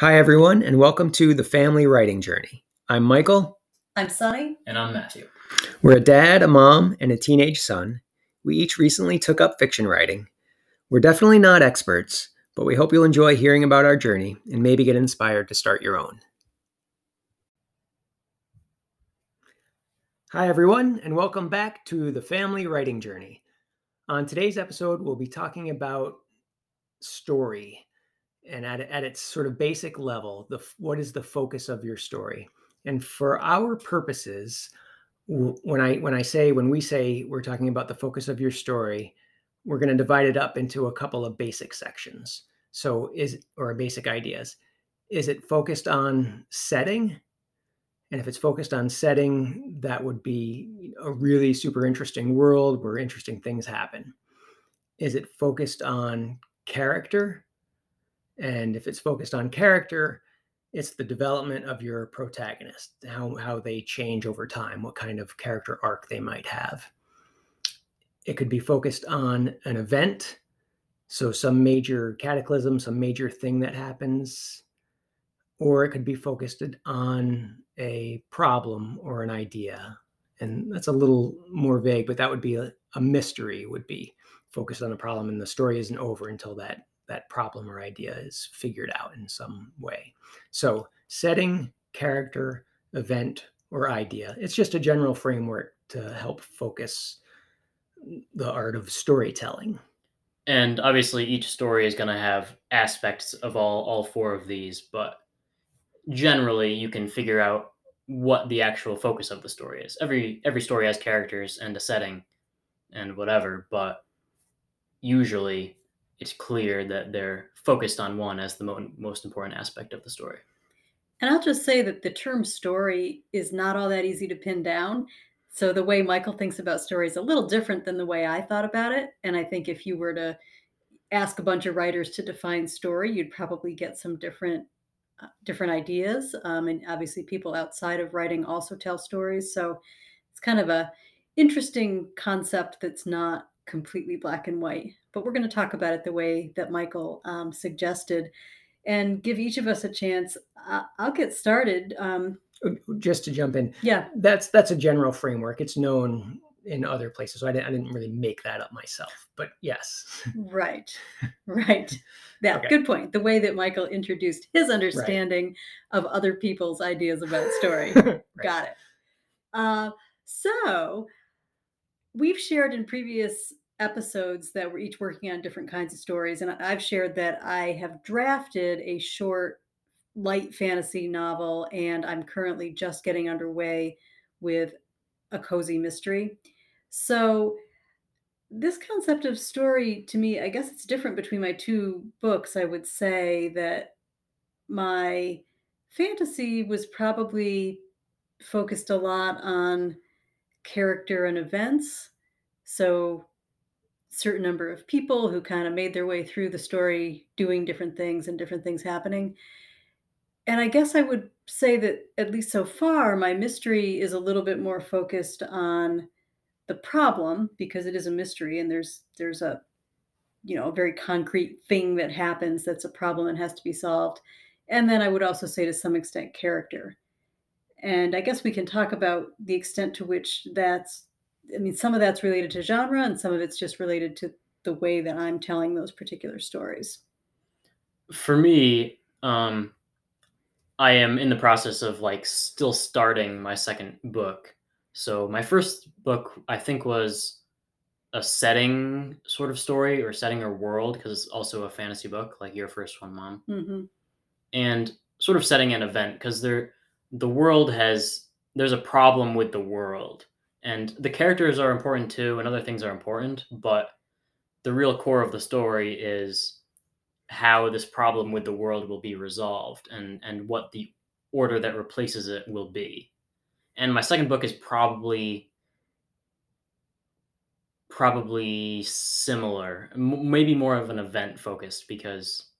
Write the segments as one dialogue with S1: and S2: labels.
S1: Hi, everyone, and welcome to the Family Writing Journey. I'm Michael.
S2: I'm Sunny.
S3: And I'm Matthew.
S1: We're a dad, a mom, and a teenage son. We each recently took up fiction writing. We're definitely not experts, but we hope you'll enjoy hearing about our journey and maybe get inspired to start your own. Hi, everyone, and welcome back to the Family Writing Journey. On today's episode, we'll be talking about story and at, at its sort of basic level, the what is the focus of your story? And for our purposes, when I when I say when we say we're talking about the focus of your story, we're going to divide it up into a couple of basic sections. So is or basic ideas. Is it focused on setting? And if it's focused on setting, that would be a really super interesting world where interesting things happen. Is it focused on character? And if it's focused on character, it's the development of your protagonist, how, how they change over time, what kind of character arc they might have. It could be focused on an event, so some major cataclysm, some major thing that happens, or it could be focused on a problem or an idea. And that's a little more vague, but that would be a, a mystery, would be focused on a problem, and the story isn't over until that that problem or idea is figured out in some way. So, setting, character, event, or idea. It's just a general framework to help focus the art of storytelling.
S3: And obviously, each story is going to have aspects of all all four of these, but generally, you can figure out what the actual focus of the story is. Every every story has characters and a setting and whatever, but usually it's clear that they're focused on one as the mo- most important aspect of the story.
S2: And I'll just say that the term story is not all that easy to pin down. So the way Michael thinks about story is a little different than the way I thought about it. And I think if you were to ask a bunch of writers to define story, you'd probably get some different uh, different ideas. Um, and obviously, people outside of writing also tell stories. So it's kind of a interesting concept that's not completely black and white but we're going to talk about it the way that Michael um, suggested and give each of us a chance. I'll get started. Um,
S1: Just to jump in,
S2: yeah,
S1: that's that's a general framework. It's known in other places, so I didn't, I didn't really make that up myself. But yes,
S2: right, right. Yeah, okay. good point. The way that Michael introduced his understanding right. of other people's ideas about story. right. Got it. Uh, so we've shared in previous episodes that we're each working on different kinds of stories. And I've shared that I have drafted a short light fantasy novel, and I'm currently just getting underway with a cozy mystery. So, this concept of story to me, I guess it's different between my two books. I would say that my fantasy was probably focused a lot on character and events. So, certain number of people who kind of made their way through the story doing different things and different things happening. And I guess I would say that at least so far my mystery is a little bit more focused on the problem because it is a mystery and there's there's a you know a very concrete thing that happens that's a problem and has to be solved. And then I would also say to some extent character. And I guess we can talk about the extent to which that's I mean, some of that's related to genre and some of it's just related to the way that I'm telling those particular stories.
S3: For me, um, I am in the process of like still starting my second book. So my first book, I think, was a setting sort of story or setting or world because it's also a fantasy book, like your first one, Mom.
S2: Mm-hmm.
S3: And sort of setting an event because there, the world has there's a problem with the world and the characters are important too and other things are important but the real core of the story is how this problem with the world will be resolved and and what the order that replaces it will be and my second book is probably probably similar M- maybe more of an event focused because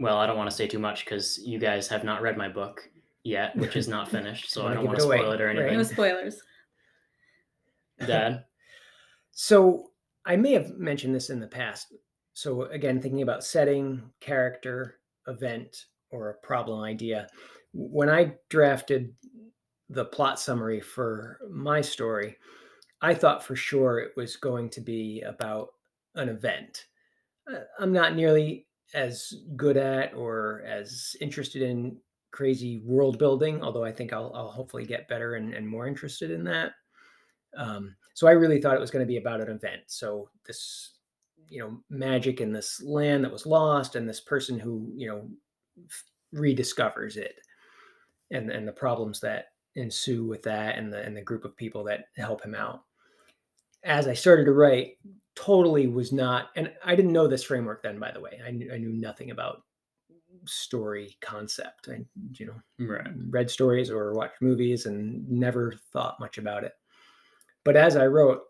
S3: well i don't want to say too much because you guys have not read my book yet, which is not finished, so I don't want to spoil it or anything.
S2: No spoilers.
S3: Dad.
S1: so I may have mentioned this in the past. So again, thinking about setting, character, event or a problem idea. When I drafted the plot summary for my story, I thought for sure it was going to be about an event. I'm not nearly as good at or as interested in crazy world building, although I think I'll, I'll hopefully get better and, and more interested in that. Um, so I really thought it was going to be about an event. So this, you know, magic in this land that was lost, and this person who you know rediscovers it, and and the problems that ensue with that, and the and the group of people that help him out. As I started to write, totally was not, and I didn't know this framework then. By the way, I knew, I knew nothing about story concept. I you know
S3: right.
S1: read stories or watched movies and never thought much about it. But as I wrote,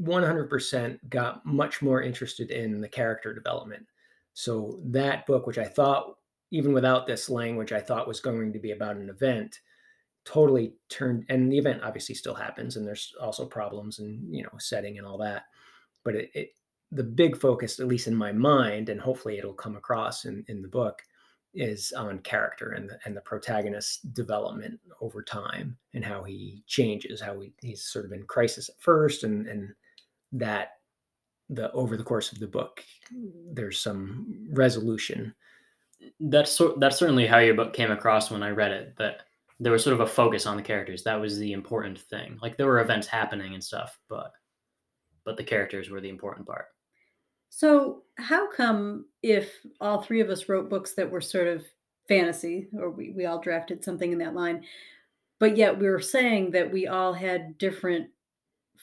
S1: 100% got much more interested in the character development. So that book, which I thought, even without this language, I thought was going to be about an event, totally turned. And the event obviously still happens, and there's also problems and you know setting and all that. But it, it the big focus, at least in my mind, and hopefully it'll come across in in the book, is on character and the, and the protagonist's development over time and how he changes, how he, he's sort of in crisis at first, and and that the over the course of the book hmm. there's some resolution.
S3: That's so, that's certainly how your book came across when I read it. That there was sort of a focus on the characters. That was the important thing. Like there were events happening and stuff, but but the characters were the important part.
S2: So, how come if all three of us wrote books that were sort of fantasy, or we, we all drafted something in that line, but yet we were saying that we all had different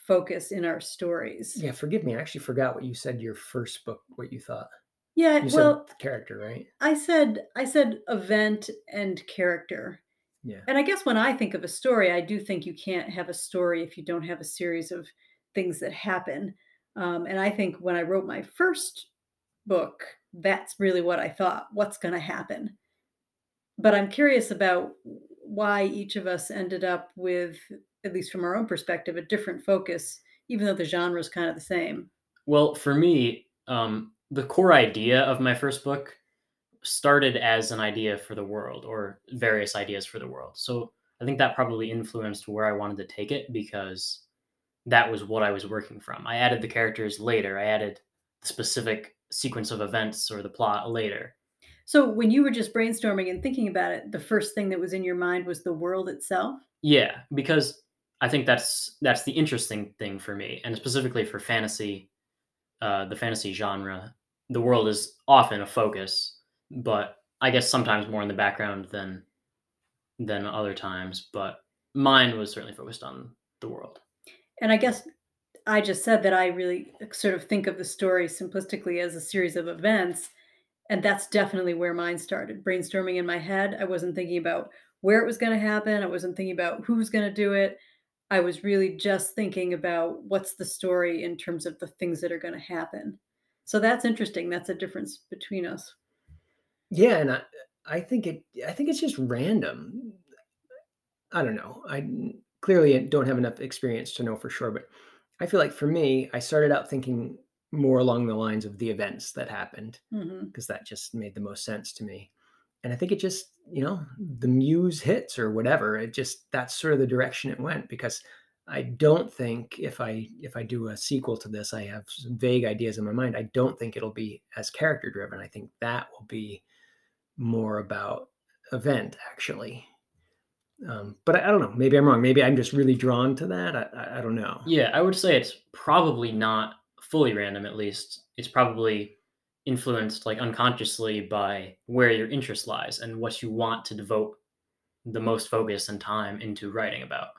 S2: focus in our stories?
S1: Yeah, forgive me. I actually forgot what you said your first book, what you thought.
S2: Yeah,
S1: You
S2: well,
S1: character, right?
S2: I said I said event and character.
S1: Yeah.
S2: And I guess when I think of a story, I do think you can't have a story if you don't have a series of things that happen. Um, and I think when I wrote my first book, that's really what I thought what's going to happen? But I'm curious about why each of us ended up with, at least from our own perspective, a different focus, even though the genre is kind of the same.
S3: Well, for me, um, the core idea of my first book started as an idea for the world or various ideas for the world. So I think that probably influenced where I wanted to take it because that was what I was working from. I added the characters later. I added the specific sequence of events or the plot later.
S2: So when you were just brainstorming and thinking about it, the first thing that was in your mind was the world itself?
S3: Yeah, because I think that's that's the interesting thing for me, and specifically for fantasy, uh, the fantasy genre. The world is often a focus, but I guess sometimes more in the background than than other times. But mine was certainly focused on the world.
S2: And I guess I just said that I really sort of think of the story simplistically as a series of events. And that's definitely where mine started. Brainstorming in my head. I wasn't thinking about where it was going to happen. I wasn't thinking about who's going to do it. I was really just thinking about what's the story in terms of the things that are going to happen. So that's interesting. That's a difference between us.
S1: Yeah, and I, I think it. I think it's just random. I don't know. I clearly I don't have enough experience to know for sure, but I feel like for me, I started out thinking more along the lines of the events that happened because
S2: hmm
S1: that just made the most sense to me. And I think it just, you know, the muse hits or whatever. It just that's sort of the direction it went because I don't think if I if I do a sequel to this, I have some vague ideas in my mind. I don't think it'll be as character driven. I think that will be more about event actually. Um, but I, I don't know. Maybe I'm wrong. Maybe I'm just really drawn to that. I, I, I don't know.
S3: Yeah, I would say it's probably not fully random. At least it's probably influenced like unconsciously by where your interest lies and what you want to devote the most focus and time into writing about.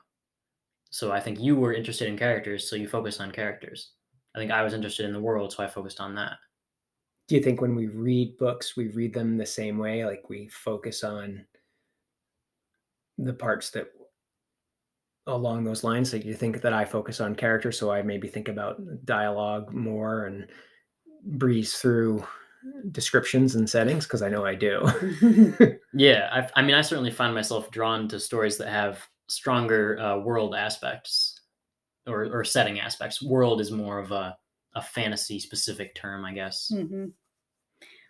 S3: So I think you were interested in characters, so you focused on characters. I think I was interested in the world, so I focused on that.
S1: Do you think when we read books, we read them the same way? Like we focus on the parts that along those lines? Like you think that I focus on character, so I maybe think about dialogue more and breeze through descriptions and settings because I know I do.
S3: Yeah, I've, I mean, I certainly find myself drawn to stories that have stronger uh, world aspects or, or setting aspects. World is more of a, a fantasy specific term, I guess.
S2: hmm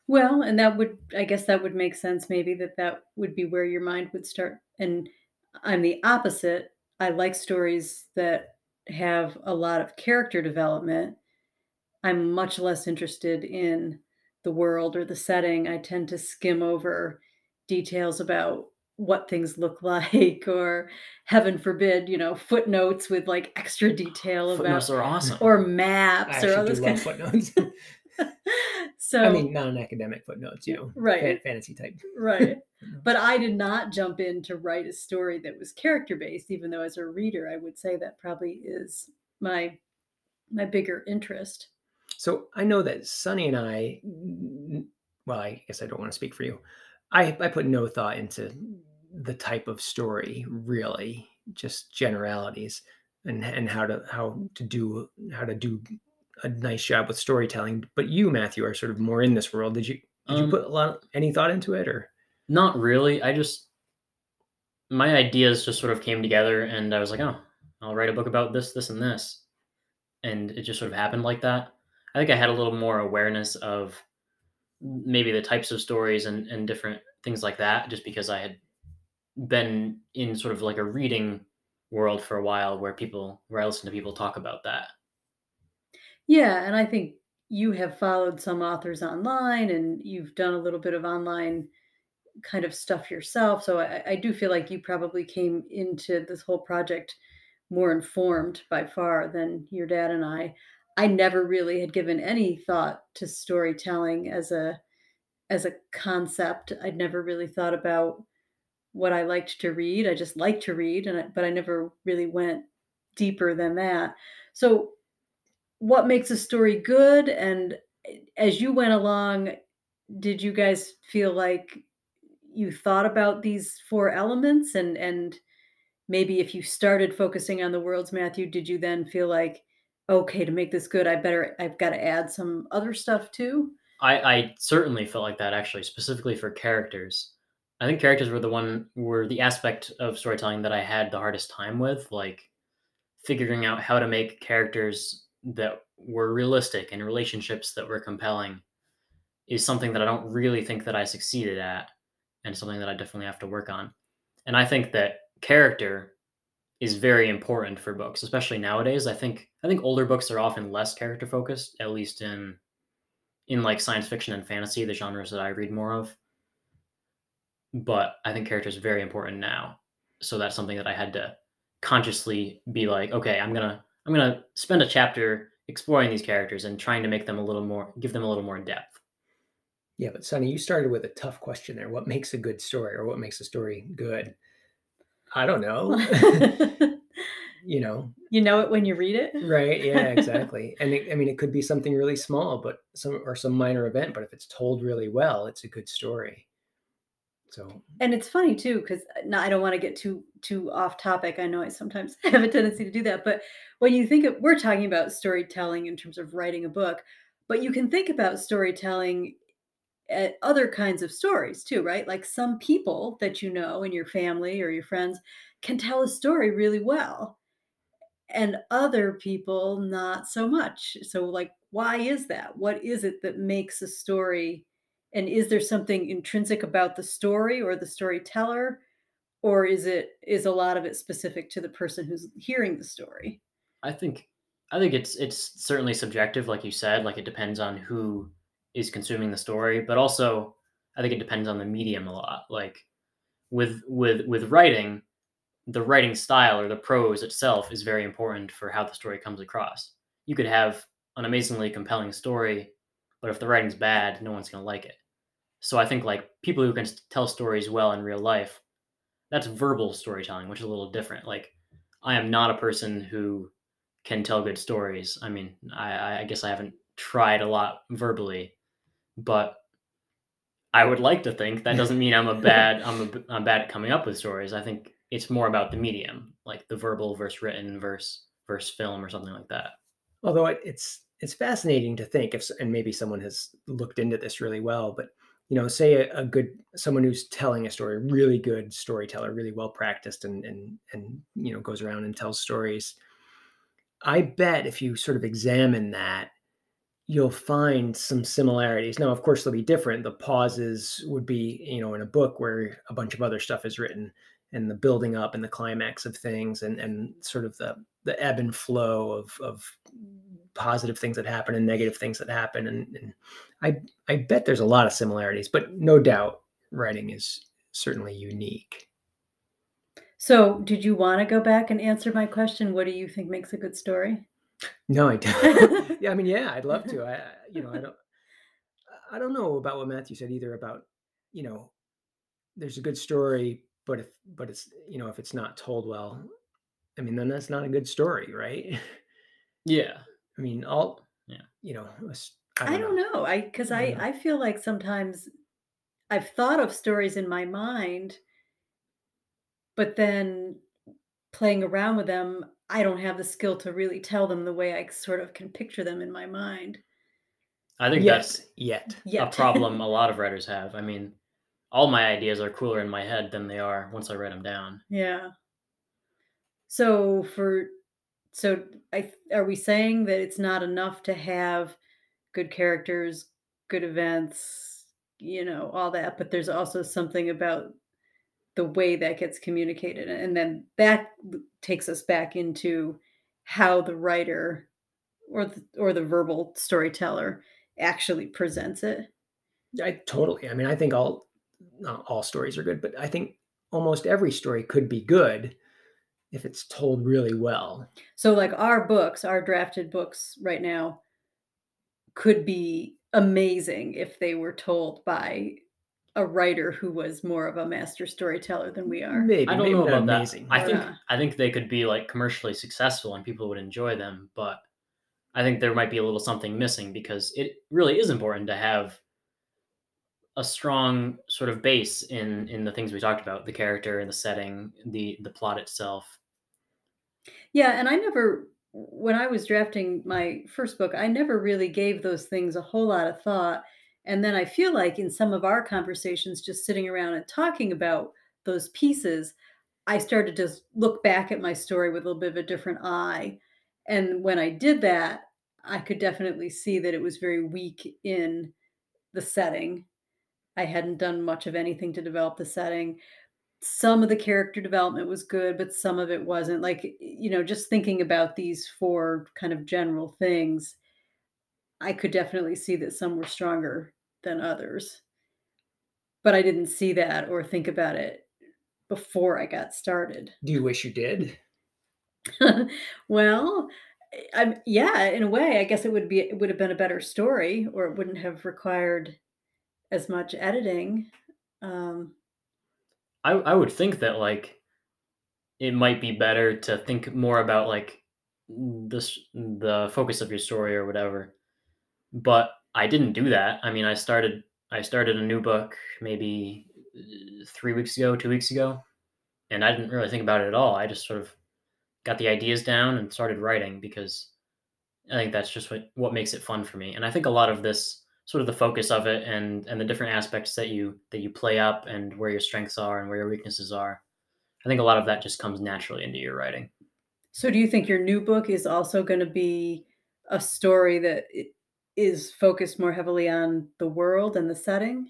S2: Well, and that would, I guess that would make sense maybe that that would be where your mind would start. And I'm the opposite. I like stories that have a lot of character development. I'm much less interested in the world or the setting. I tend to skim over details about what things look like or heaven forbid you know footnotes with like extra detail about
S3: footnotes are awesome
S2: or maps
S1: I
S2: or other
S1: love footnotes
S2: so
S1: i mean non-academic footnotes you know
S2: right.
S1: Fantasy type.
S2: Right. But i did not jump in to write a story that was character based even though as a reader i would say that probably is my my bigger interest.
S1: So i know that sunny and i well i guess i don't want to speak for you. I, I put no thought into the type of story really just generalities and and how to how to do how to do a nice job with storytelling but you matthew are sort of more in this world. Did you did um, you put a lot any thought into it or?
S3: Not really. I just my ideas just sort of came together and i was like oh i'll write a book about this this and this. And it just sort of happened like that. I think i had a little more awareness of maybe the types of stories and, and different things like that just because i had been in sort of like a reading world for a while where people where i listen to people talk about that
S2: yeah and i think you have followed some authors online and you've done a little bit of online kind of stuff yourself so I, I do feel like you probably came into this whole project more informed by far than your dad and i I never really had given any thought to storytelling as a as a concept. I'd never really thought about what I liked to read. I just liked to read, and I, but I never really went deeper than that. So, what makes a story good? And as you went along, did you guys feel like you thought about these four elements? And and maybe if you started focusing on the worlds, Matthew, did you then feel like okay, to make this good, I better I've got to add some other stuff too.
S3: I, I certainly felt like that actually, specifically for characters. I think characters were the one were the aspect of storytelling that I had the hardest time with, like figuring out how to make characters that were realistic and relationships that were compelling is something that I don't really think that I succeeded at and something that I definitely have to work on. And I think that character is very important for books, especially nowadays. I think I think older books are often less character focused, at least in in like science fiction and fantasy, the genres that I read more of. But I think character is very important now. So that's something that I had to consciously be like, okay, I'm gonna I'm gonna spend a chapter exploring these characters and trying to make them a little more give them a little more depth.
S1: Yeah, but Sunny, you started with a tough question there. What makes a good story or what makes a story good? I don't know. you know.
S2: You know it when you read it.
S1: Right. Yeah, exactly. and it, I mean, it could be something really small, but some or some minor event, but if it's told really well, it's a good story. So.
S2: And it's funny too, because uh, I don't want to get too too off topic. I know I sometimes have a tendency to do that, but when you think of, we're talking about storytelling in terms of writing a book, but you can think about storytelling at other kinds of stories too, right? Like some people that you know in your family or your friends can tell a story really well, and other people not so much. So, like, why is that? What is it that makes a story? And is there something intrinsic about the story or the storyteller? Or is it is a lot of it specific to the person who's hearing the story?
S3: I think I think it's it's certainly subjective, like you said. Like it depends on who is consuming the story, but also I think it depends on the medium a lot. Like with with with writing, the writing style or the prose itself is very important for how the story comes across. You could have an amazingly compelling story, but if the writing's bad, no one's going to like it. So I think like people who can tell stories well in real life, that's verbal storytelling, which is a little different. Like I am not a person who can tell good stories. I mean, I, I guess I haven't tried a lot verbally, but I would like to think that doesn't mean I'm a bad I'm a, I'm bad at coming up with stories. I think it's more about the medium, like the verbal versus written versus versus film or something like that.
S1: Although it's it's fascinating to think if and maybe someone has looked into this really well, but you know, say a, a good someone who's telling a story, really good storyteller, really well practiced, and and and you know goes around and tells stories. I bet if you sort of examine that you'll find some similarities. Now, of course, they'll be different. The pauses would be, you know, in a book where a bunch of other stuff is written, and the building up and the climax of things, and and sort of the the ebb and flow of of positive things that happen and negative things that happen. And, and I I bet there's a lot of similarities, but no doubt writing is certainly unique.
S2: So, did you want to go back and answer my question? What do you think makes a good story?
S1: No, I don't. yeah, I mean, yeah, I'd love to. I, you know, I don't. I don't know about what Matthew said either about, you know, there's a good story, but if, but it's, you know, if it's not told well, I mean, then that's not a good story, right?
S3: Yeah.
S1: I mean, all,
S3: Yeah.
S1: you know,
S2: I don't know. I because
S1: I
S2: I. I feel like sometimes I've thought of stories in my mind, but then playing around with them, I don't have the skill to really tell them the way I sort of can picture them in my mind.
S3: I think
S1: Yet,
S3: that's
S1: yet.
S3: a problem a lot of writers have. I mean, all my ideas are cooler in my head than they are once I write them down.
S2: Yeah. So for so I are we saying that it's not enough to have good characters, good events, you know, all that, but there's also something about the way that gets communicated and then that takes us back into how the writer or the, or the verbal storyteller actually presents it.
S1: I totally. I mean, I think all not all stories are good, but I think almost every story could be good if it's told really well.
S2: So like our books, our drafted books right now could be amazing if they were told by a writer who was more of a master storyteller than we are.
S1: Maybe
S3: I don't
S1: maybe
S3: know
S1: not
S3: about that. I think
S2: not.
S3: I think they could be like commercially successful and people would enjoy them, but I think there might be a little something missing because it really is important to have a strong sort of base in in the things we talked about, the character and the setting, the the plot itself.
S2: Yeah, and I never when I was drafting my first book, I never really gave those things a whole lot of thought. And then I feel like in some of our conversations, just sitting around and talking about those pieces, I started to look back at my story with a little bit of a different eye. And when I did that, I could definitely see that it was very weak in the setting. I hadn't done much of anything to develop the setting some of the character development was good, but some of it wasn't. Like, you know, just thinking about these four kind of general things, I could definitely see that some were stronger than others. But I didn't see that or think about it before I got started.
S1: Do you wish you did?
S2: well, I'm yeah, in a way, I guess it would be it would have been a better story or it wouldn't have required as much editing. Um
S3: I I would think that like it might be better to think more about like this the focus of your story or whatever. But I didn't do that. I mean, I started I started a new book maybe uh, 3 weeks ago, 2 weeks ago, and I didn't really think about it at all. I just sort of got the ideas down and started writing because I think that's just what what makes it fun for me. And I think a lot of this sort of the focus of it and and the different aspects that you that you play up and where your strengths are and where your weaknesses are. I think a lot of that just comes naturally into your writing.
S2: So do you think your new book is also going to be a story that is focused more heavily on the world and the setting?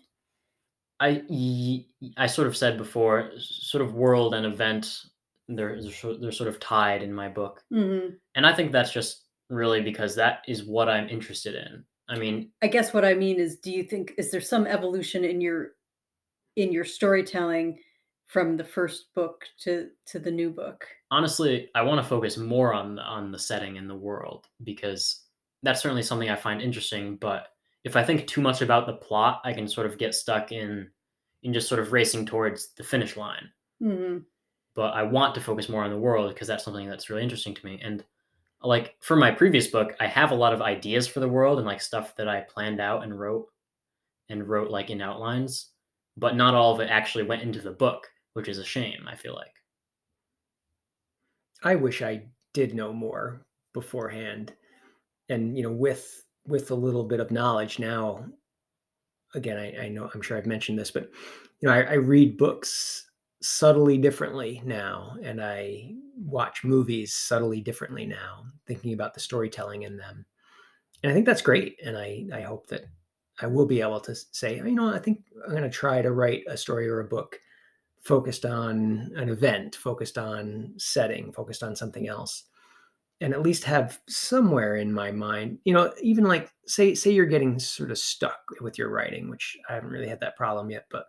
S3: i i sort of said before, sort of world and event, they're they're sort of tied in my book,
S2: hmm
S3: and I think that's just really because that is what I'm interested in. I mean,
S2: I guess what I mean is, do you think is there some evolution in your in your storytelling from the first book to to the new book?
S3: honestly, I want to focus more on the, on the setting and the world because that's certainly something I find interesting. But if I think too much about the plot, I can sort of get stuck in in just sort of racing towards the finish line.
S2: hmm
S3: But I want to focus more on the world because that's something that's really interesting to me. And like for my previous book, I have a lot of ideas for the world and like stuff that I planned out and wrote and wrote like in outlines, but not all of it actually went into the book, which is a shame, I feel like.
S1: I wish I did know more beforehand. And you know, with with a little bit of knowledge now, again, I, I know I'm sure I've mentioned this, but you know, I, I read books subtly differently now, and I watch movies subtly differently now, thinking about the storytelling in them. and I think that's great. And I I hope that I will be able to say, oh, you know, I think I'm going to try to write a story or a book focused on an event, focused on setting, focused on something else. And at least have somewhere in my mind, you know, even like say say you're getting sort of stuck with your writing, which I haven't really had that problem yet, but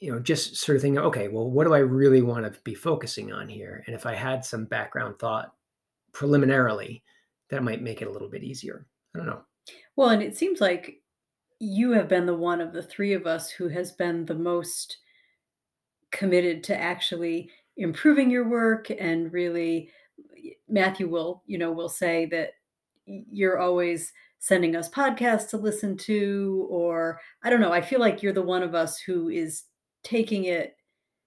S1: you know, just sort of thinking, okay, well, what do I really want to be focusing on here? And if I had some background thought preliminarily, that might make it a little bit easier. I don't know.
S2: Well, and it seems like you have been the one of the three of us who has been the most committed to actually improving your work and really Matthew will, you know, will say that you're always sending us podcasts to listen to or I don't know, I feel like you're the one of us who is taking it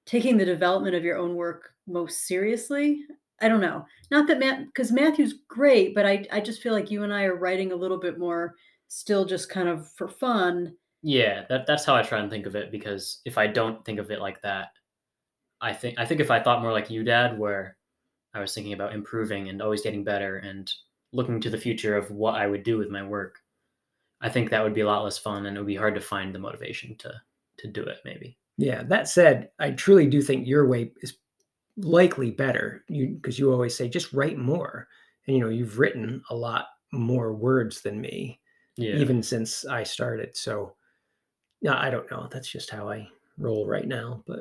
S2: taking the development of your own work most seriously. I don't know. Not that Matt because Matthew's great, but I I just feel like you and I are writing a little bit more still just kind of for fun.
S3: Yeah, that that's how I try and think of it because if I don't think of it like that, I think I think if I thought more like you dad where I was thinking about improving and always getting better and looking to the future of what I would do with my work, I think that would be a lot less fun and it would be hard to find the motivation to to do it maybe.
S1: Yeah, that said, I truly do think your way is likely better. You because you always say just write more. And you know, you've written a lot more words than me. Yeah. Even since I started. So yeah, I don't know. That's just how I roll right now, but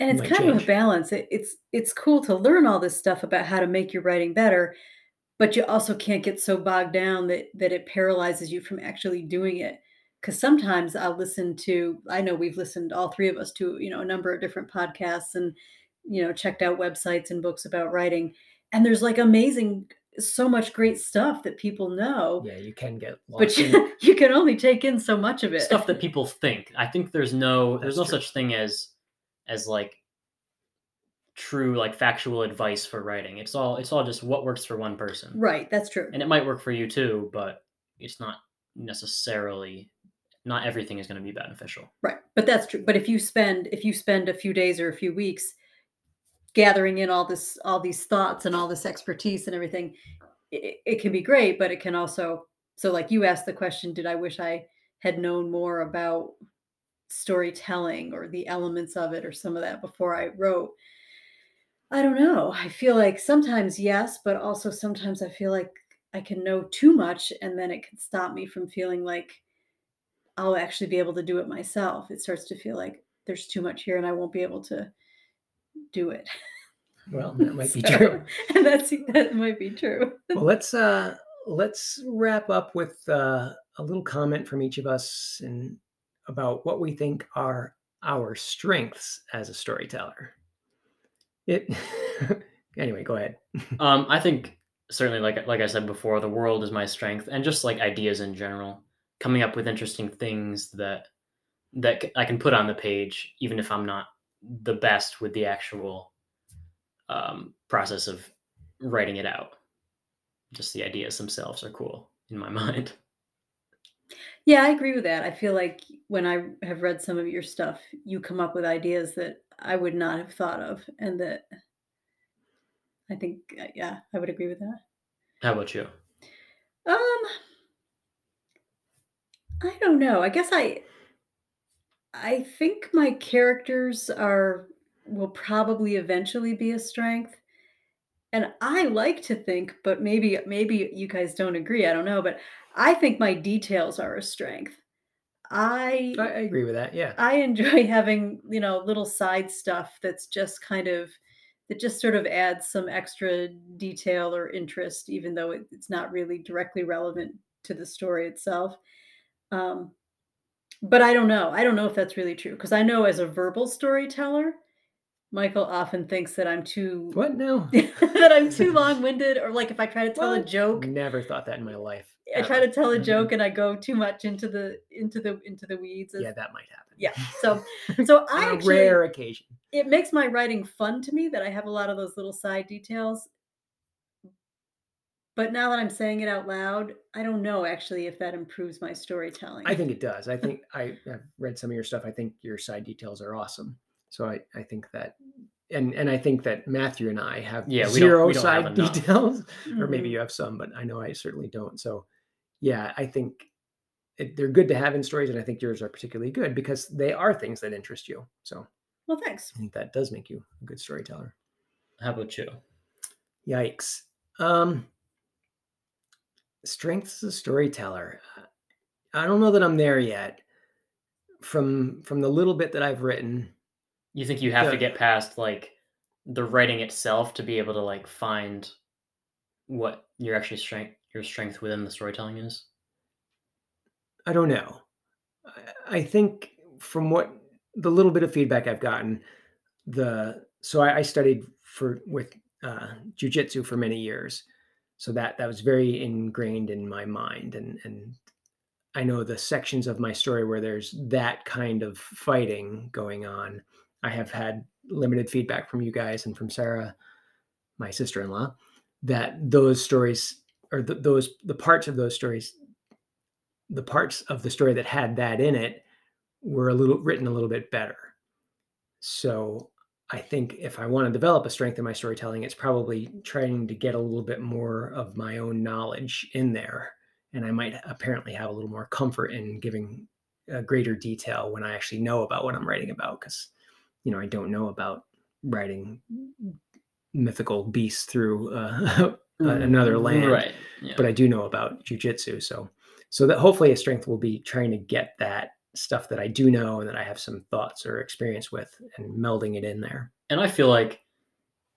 S2: and it's kind change. of a balance. It, it's it's cool to learn all this stuff about how to make your writing better, but you also can't get so bogged down that that it paralyzes you from actually doing it because sometimes I'll listen to, I know we've listened, all three of us, to, you know, a number of different podcasts and, you know, checked out websites and books about writing. And there's like amazing, so much great stuff that people know.
S1: Yeah, you can get
S2: But you, you can only take in so much of it.
S3: Stuff that people think. I think there's no, there's no true. such thing as, as like true like factual advice for writing. It's all it's all just what works for one person.
S2: Right, that's true.
S3: And it might work for you too, but it's not necessarily not everything is going to be beneficial.
S2: Right. But that's true. But if you spend if you spend a few days or a few weeks gathering in all this all these thoughts and all this expertise and everything, it, it can be great, but it can also so like you asked the question, did I wish I had known more about storytelling or the elements of it or some of that before I wrote? I don't know. I feel like sometimes yes, but also sometimes I feel like I can know too much and then it can stop me from feeling like I'll actually be able to do it myself. It starts to feel like there's too much here and I won't be able to do it.
S1: Well, that might so, be true.
S2: And that's that might be true.
S1: well, let's uh let's wrap up with uh, a little comment from each of us and about what we think are our strengths as a storyteller. It anyway, go ahead.
S3: um, I think certainly like like I said before, the world is my strength and just like ideas in general coming up with interesting things that that I can put on the page, even if I'm not the best with the actual um, process of writing it out. Just the ideas themselves are cool in my mind.
S2: Yeah, I agree with that. I feel like when I have read some of your stuff, you come up with ideas that I would not have thought of, and that I think, uh, yeah, I would agree with that.
S3: How about you?
S2: Um, I don't know. I guess I I think my characters are will probably eventually be a strength. And I like to think, but maybe maybe you guys don't agree. I don't know, but I think my details are a strength. I
S1: I agree with that. Yeah.
S2: I enjoy having, you know, little side stuff that's just kind of that just sort of adds some extra detail or interest, even though it, it's not really directly relevant to the story itself. Um, but I don't know. I don't know if that's really true because I know as a verbal storyteller, Michael often thinks that I'm too
S1: what now
S2: that I'm too long-winded or like if I try to tell what? a joke.
S1: Never thought that in my life.
S2: I try to tell a joke and I go too much into the into the into the weeds.
S1: Yeah, that might happen.
S2: Yeah. So so I actually,
S1: rare occasion.
S2: It makes my writing fun to me that I have a lot of those little side details but now that I'm saying it out loud, I don't know actually if that improves my storytelling.
S1: I think it does. I think I, have read some of your stuff. I think your side details are awesome. So I, I think that, and and I think that Matthew and I have yeah, 0 side details, or maybe mm-hmm. you have some, but I know I certainly don't. So yeah, I think it, they're good to have in stories, and I think yours are particularly good because they are things that interest you. So,
S2: well, thanks.
S1: I think that does make you a good storyteller.
S3: How about you?
S1: Yikes. Um, strengths as a storyteller. I don't know that I'm there yet. From from the little bit that I've written,
S3: you think you have
S1: the,
S3: to get past like the writing itself to be able to like find what your actually strength your strength within the storytelling is?
S1: I don't know. I, I think from what the little bit of feedback I've gotten, the so I, I studied for with uh, jujitsu for many years, so that that was very ingrained in my mind, and and I know the sections of my story where there's that kind of fighting going on. I have had limited feedback from you guys and from Sarah, my sister-in-law, that those stories or the, those the parts of those stories, the parts of the story that had that in it, were a little written a little bit better. So I think if I want to develop a strength in my storytelling, it's probably trying to get a little bit more of my own knowledge in there. And I might apparently have a little more comfort in giving a greater detail when I actually know about what I'm writing about. Because, you know, I don't know about writing mythical beasts through uh, another land,
S3: right? Yeah.
S1: But I do know about jujitsu. So, so that hopefully a strength will be trying to get that stuff that I do know and that I have some thoughts or experience with and melding it in there.
S3: And I feel like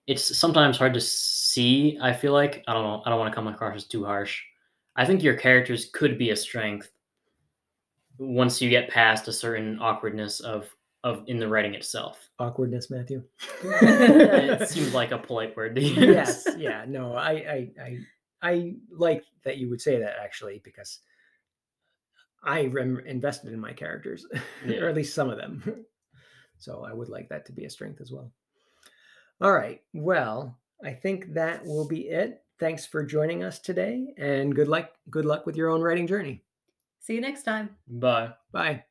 S3: it's sometimes hard to see. I feel like I don't know. I don't want to come across as too harsh. I think your characters could be a strength once you get past a certain awkwardness of of in the writing itself.
S1: Awkwardness, Matthew.
S3: it seems like a polite word to use.
S1: Yes, yeah, no, I, I, I, I like that you would say that actually because I rem- invested in my characters, yeah. or at least some of them. so I would like that to be a strength as well. All right. Well, I think that will be it. Thanks for joining us today and good luck good luck with your own writing journey.
S2: See you next time.
S3: Bye.
S1: Bye.